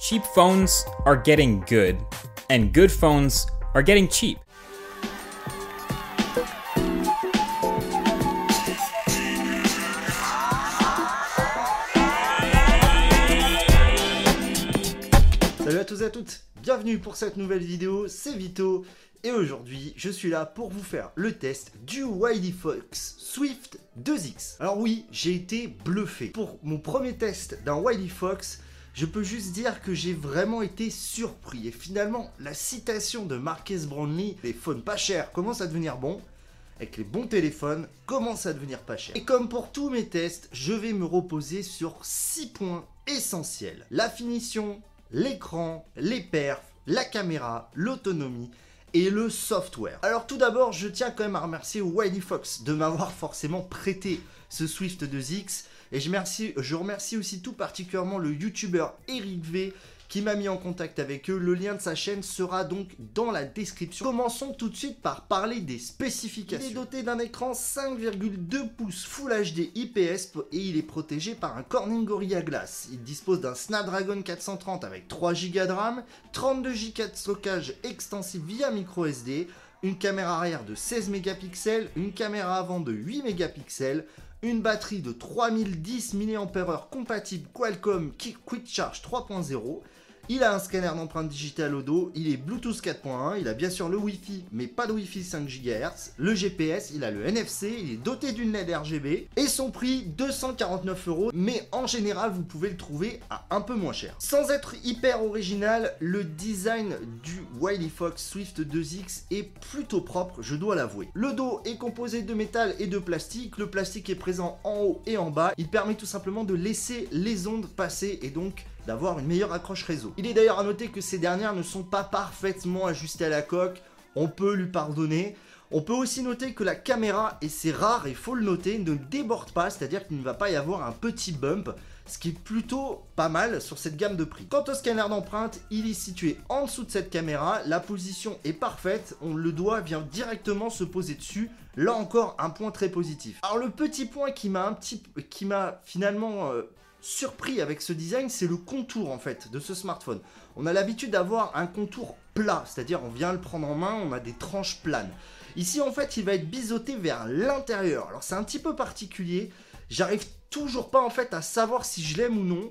Cheap phones are getting good, and good phones are getting cheap. Salut à tous et à toutes, bienvenue pour cette nouvelle vidéo, c'est Vito et aujourd'hui je suis là pour vous faire le test du Wiley Fox Swift 2X. Alors oui, j'ai été bluffé. Pour mon premier test d'un Wiley Fox, je peux juste dire que j'ai vraiment été surpris et finalement la citation de Marques Brownlee, les phones pas chers commencent à devenir bons, avec les bons téléphones commencent à devenir pas chers. Et comme pour tous mes tests, je vais me reposer sur 6 points essentiels. La finition, l'écran, les perfs, la caméra, l'autonomie et le software. Alors tout d'abord, je tiens quand même à remercier Wiley Fox de m'avoir forcément prêté ce Swift 2X et je, remercie, aussi tout particulièrement le youtubeur Eric V qui m'a mis en contact avec eux. Le lien de sa chaîne sera donc dans la description. Commençons tout de suite par parler des spécifications. Il est doté d'un écran 5,2 pouces Full HD IPS et il est protégé par un Corning Gorilla Glass. Il dispose d'un Snapdragon 430 avec 3 Go de RAM, 32 Go de stockage extensif via micro SD, une caméra arrière de 16 mégapixels, une caméra avant de 8 mégapixels, une batterie de 3010 mAh compatible Qualcomm Quick Charge 3.0, il a un scanner d'empreinte digitale au dos, il est Bluetooth 4.1, il a bien sûr le Wi-Fi, mais pas de Wi-Fi 5 GHz, le GPS, il a le NFC, il est doté d'une LED RGB, et son prix 249 euros, mais en général vous pouvez le trouver à un peu moins cher. Sans être hyper original, le design du Wiley Fox Swift 2X est plutôt propre, je dois l'avouer. Le dos est composé de métal et de plastique, le plastique est présent en haut et en bas, il permet tout simplement de laisser les ondes passer et donc d'avoir une meilleure accroche réseau. Il est d'ailleurs à noter que ces dernières ne sont pas parfaitement ajustées à la coque, on peut lui pardonner. On peut aussi noter que la caméra, et c'est rare, et faut le noter, ne déborde pas, c'est-à-dire qu'il ne va pas y avoir un petit bump, ce qui est plutôt pas mal sur cette gamme de prix. Quant au scanner d'empreinte, il est situé en dessous de cette caméra, la position est parfaite, on le doigt vient directement se poser dessus, là encore un point très positif. Alors le petit point qui m'a finalement euh, surpris avec ce design, c'est le contour en fait de ce smartphone. On a l'habitude d'avoir un contour plat, c'est-à-dire on vient le prendre en main, on a des tranches planes. Ici en fait il va être biseauté vers l'intérieur. Alors c'est un petit peu particulier, j'arrive toujours pas en fait à savoir si je l'aime ou non,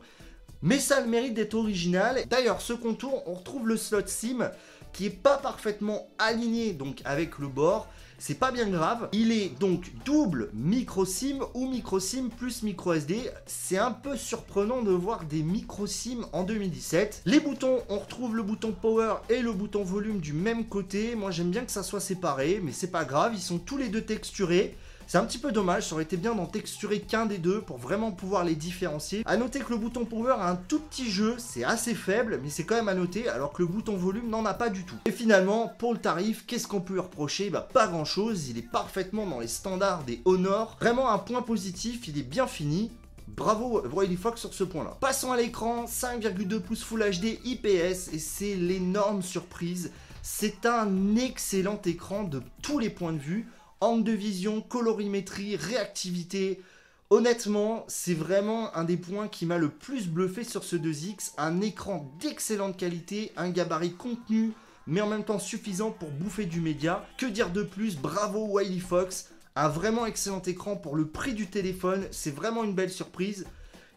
mais ça a le mérite d'être original. D'ailleurs ce contour on retrouve le slot SIM qui est pas parfaitement aligné donc avec le bord c'est pas bien grave. Il est donc double micro SIM ou micro SIM plus micro SD. C'est un peu surprenant de voir des micro SIM en 2017. Les boutons, on retrouve le bouton power et le bouton volume du même côté. Moi j'aime bien que ça soit séparé, mais c'est pas grave, ils sont tous les deux texturés. C'est un petit peu dommage, ça aurait été bien d'en texturer qu'un des deux pour vraiment pouvoir les différencier. A noter que le bouton power a un tout petit jeu, c'est assez faible, mais c'est quand même à noter, alors que le bouton volume n'en a pas du tout. Et finalement, pour le tarif, qu'est-ce qu'on peut lui reprocher? Bah pas grand chose, il est parfaitement dans les standards des Honor. Vraiment un point positif, il est bien fini. Bravo Wiley Fox sur ce point-là. Passons à l'écran, 5,2 pouces Full HD IPS et c'est l'énorme surprise. C'est un excellent écran de tous les points de vue angle de vision, colorimétrie, réactivité. Honnêtement, c'est vraiment un des points qui m'a le plus bluffé sur ce 2X. Un écran d'excellente qualité, un gabarit contenu, mais en même temps suffisant pour bouffer du média. Que dire de plus? Bravo Wiley Fox un vraiment excellent écran pour le prix du téléphone, c'est vraiment une belle surprise.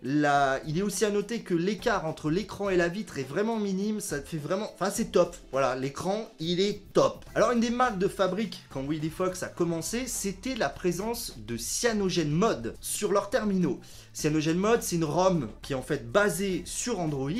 Il est aussi à noter que l'écart entre l'écran et la vitre est vraiment minime, ça fait vraiment... Enfin c'est top, voilà, l'écran il est top. Alors une des marques de fabrique quand Willy Fox a commencé, c'était la présence de Cyanogen Mode sur leurs terminaux. Cyanogen Mode c'est une ROM qui est en fait basée sur Android,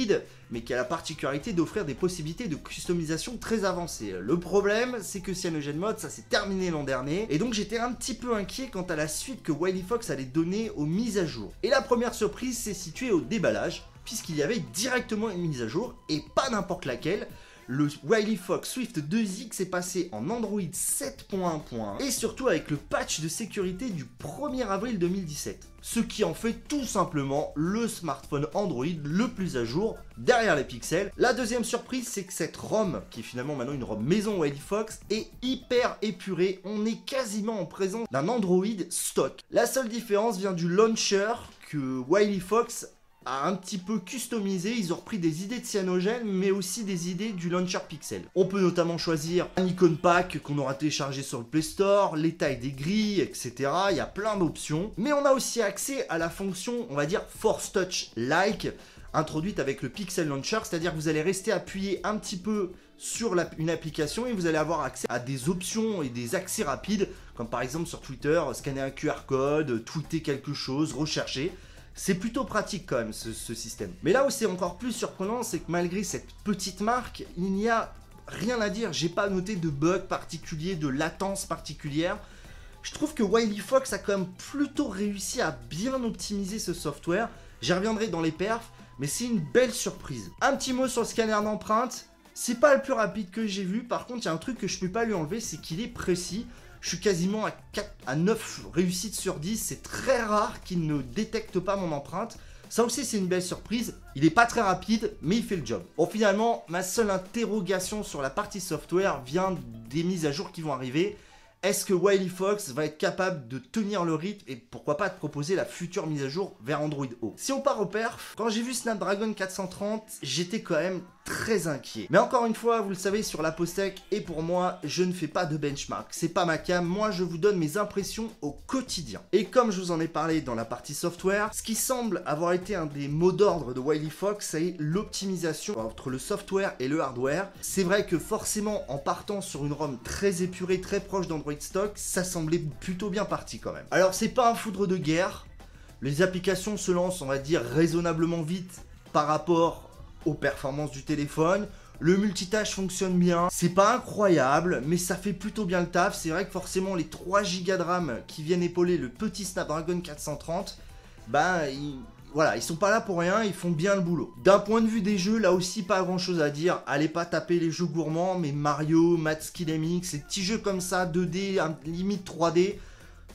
mais qui a la particularité d'offrir des possibilités de customisation très avancées. Le problème, c'est que Cyanogen Mode, ça s'est terminé l'an dernier, et donc j'étais un petit peu inquiet quant à la suite que Wiley Fox allait donner aux mises à jour. Et la première surprise s'est située au déballage, puisqu'il y avait directement une mise à jour, et pas n'importe laquelle, le Wiley Fox Swift 2X est passé en Android 7.1.1 et surtout avec le patch de sécurité du 1er avril 2017. Ce qui en fait tout simplement le smartphone Android le plus à jour derrière les pixels. La deuxième surprise, c'est que cette ROM, qui est finalement maintenant une ROM maison Wiley Fox, est hyper épurée. On est quasiment en présence d'un Android stock. La seule différence vient du launcher Wiley Fox un petit peu customisé, ils ont repris des idées de Cyanogen, mais aussi des idées du launcher Pixel. On peut notamment choisir un icon pack qu'on aura téléchargé sur le Play Store, les tailles des grilles, etc. Il y a plein d'options. Mais on a aussi accès à la fonction, on va dire, Force Touch Like, introduite avec le Pixel Launcher, c'est-à-dire que vous allez rester appuyé un petit peu sur une application et vous allez avoir accès à des options et des accès rapides, comme par exemple sur Twitter, scanner un QR code, tweeter quelque chose, rechercher. C'est plutôt pratique quand même ce, système. Mais là où c'est encore plus surprenant, c'est que malgré cette petite marque, il n'y a rien à dire. J'ai pas noté de bug particulier, de latence particulière. Je trouve que Wiley Fox a quand même plutôt réussi à bien optimiser ce software. J'y reviendrai dans les perfs, mais c'est une belle surprise. Un petit mot sur le scanner d'empreinte. C'est pas le plus rapide que j'ai vu. Par contre, il y a un truc que je peux pas lui enlever, c'est qu'il est précis. Je suis quasiment à, 4, à 9 réussites sur 10. C'est très rare qu'il ne détecte pas mon empreinte. Ça aussi, c'est une belle surprise. Il n'est pas très rapide, mais il fait le job. Bon, finalement, ma seule interrogation sur la partie software vient des mises à jour qui vont arriver. Est-ce que Wiley Fox va être capable de tenir le rythme et pourquoi pas de proposer la future mise à jour vers Android O? Si on part au perf, quand j'ai vu Snapdragon 430, j'étais quand même très inquiet. Mais encore une fois, vous le savez, sur la et pour moi, je ne fais pas de benchmark. C'est pas ma cam, moi je vous donne mes impressions au quotidien. Et comme je vous en ai parlé dans la partie software, ce qui semble avoir été un des mots d'ordre de Wiley Fox, c'est l'optimisation entre le software et le hardware. C'est vrai que forcément, en partant sur une ROM très épurée, très proche d'Android Stock, ça semblait plutôt bien parti quand même. Alors c'est pas un foudre de guerre, les applications se lancent, on va dire, raisonnablement vite par rapport aux performances du téléphone. Le multitâche fonctionne bien, c'est pas incroyable, mais ça fait plutôt bien le taf. C'est vrai que forcément les 3 Go de RAM qui viennent épauler le petit Snapdragon 430, ben ils, voilà, ils sont pas là pour rien, ils font bien le boulot. D'un point de vue des jeux, là aussi pas grand chose à dire. Allez pas taper les jeux gourmands, mais Mario, Mad Skill MX, ces petits jeux comme ça, 2D, limite 3D,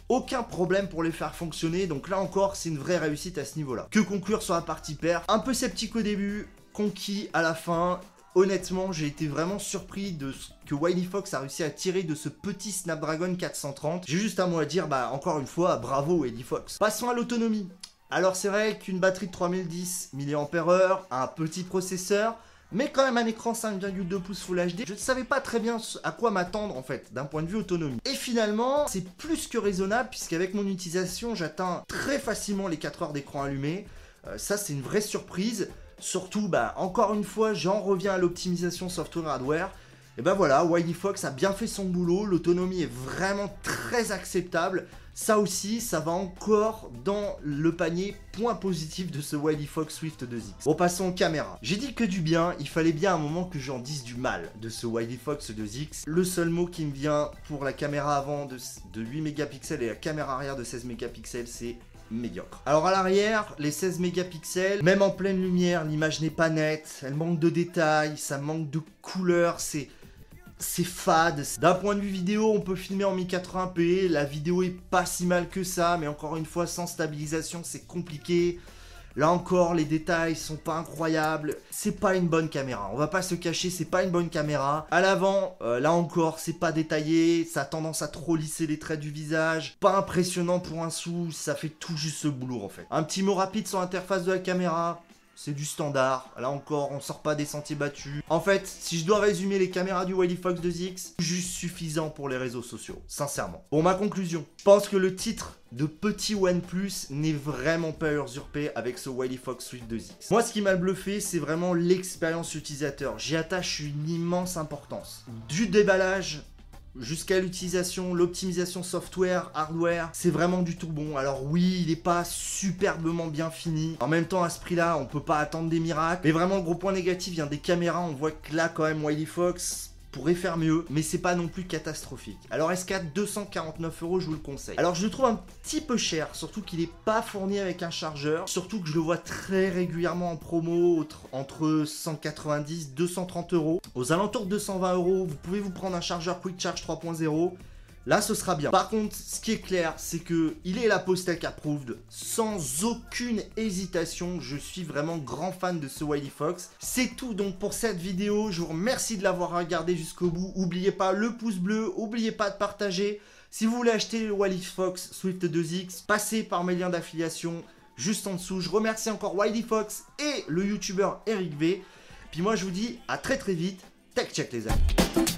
aucun problème pour les faire fonctionner. Donc là encore, c'est une vraie réussite à ce niveau-là. Que conclure sur la partie paire Un peu sceptique au début, conquis à la fin. Honnêtement, j'ai été vraiment surpris de ce que Wiley Fox a réussi à tirer de ce petit Snapdragon 430. J'ai juste un mot à dire, bah encore une fois, bravo Wiley Fox. Passons à l'autonomie. Alors c'est vrai qu'une batterie de 3010 mAh, un petit processeur, mais quand même un écran 5,2 pouces Full HD, je ne savais pas très bien à quoi m'attendre en fait, d'un point de vue autonomie. Et finalement, c'est plus que raisonnable, puisqu'avec mon utilisation, j'atteins très facilement les 4 heures d'écran allumé. Euh, ça, c'est une vraie surprise. Surtout, bah, encore une fois, j'en reviens à l'optimisation software-hardware. Et ben voilà, Wiley Fox a bien fait son boulot, l'autonomie est vraiment très acceptable. Ça aussi, ça va encore dans le panier point positif de ce Wiley Fox Swift 2X. Bon, passons aux caméras. J'ai dit que du bien, il fallait bien un moment que j'en dise du mal de ce Wiley Fox 2X. Le seul mot qui me vient pour la caméra avant de 8 mégapixels et la caméra arrière de 16 mégapixels, c'est médiocre. Alors à l'arrière, les 16 mégapixels, même en pleine lumière, l'image n'est pas nette, elle manque de détails, ça manque de couleurs, c'est fade. D'un point de vue vidéo, on peut filmer en 1080p, la vidéo est pas si mal que ça, mais encore une fois, sans stabilisation, c'est compliqué. Là encore, les détails sont pas incroyables. C'est pas une bonne caméra. On va pas se cacher, c'est pas une bonne caméra. À l'avant, euh, là encore, c'est pas détaillé. Ça a tendance à trop lisser les traits du visage. Pas impressionnant pour un sou. Ça fait tout juste ce boulot en fait. Un petit mot rapide sur l'interface de la caméra c'est du standard. Là encore, on sort pas des sentiers battus. En fait, si je dois résumer les caméras du Wiley Fox 2X, juste suffisant pour les réseaux sociaux, sincèrement. Bon, ma conclusion. Je pense que le titre de petit OnePlus n'est vraiment pas usurpé avec ce Wiley Fox Swift 2X. Moi, ce qui m'a bluffé, c'est vraiment l'expérience utilisateur. J'y attache une immense importance. Du déballage jusqu'à l'utilisation, l'optimisation software, hardware, c'est vraiment du tout bon. Alors oui, il n'est pas superbement bien fini. En même temps, à ce prix-là, on peut pas attendre des miracles. Mais vraiment, le gros point négatif vient des caméras. On voit que là, quand même, Wiley Fox, pourrait faire mieux, mais c'est pas non plus catastrophique. Alors S4 249 euros, je vous le conseille? Alors je le trouve un petit peu cher, surtout qu'il n'est pas fourni avec un chargeur, surtout que je le vois très régulièrement en promo entre 190 230 euros. Aux alentours de 220 euros, vous pouvez vous prendre un chargeur Quick Charge 3.0 Là, ce sera bien. Par contre, ce qui est clair, c'est que il est la Postec approved sans aucune hésitation. Je suis vraiment grand fan de ce Wiley Fox. C'est tout donc pour cette vidéo. Je vous remercie de l'avoir regardé jusqu'au bout. N'oubliez pas le pouce bleu, n'oubliez pas de partager. Si vous voulez acheter le Wiley Fox Swift 2X, passez par mes liens d'affiliation. juste en dessous. Je remercie encore Wiley Fox et le youtubeur Eric V. Puis moi je vous dis à très très vite. Tech check les amis.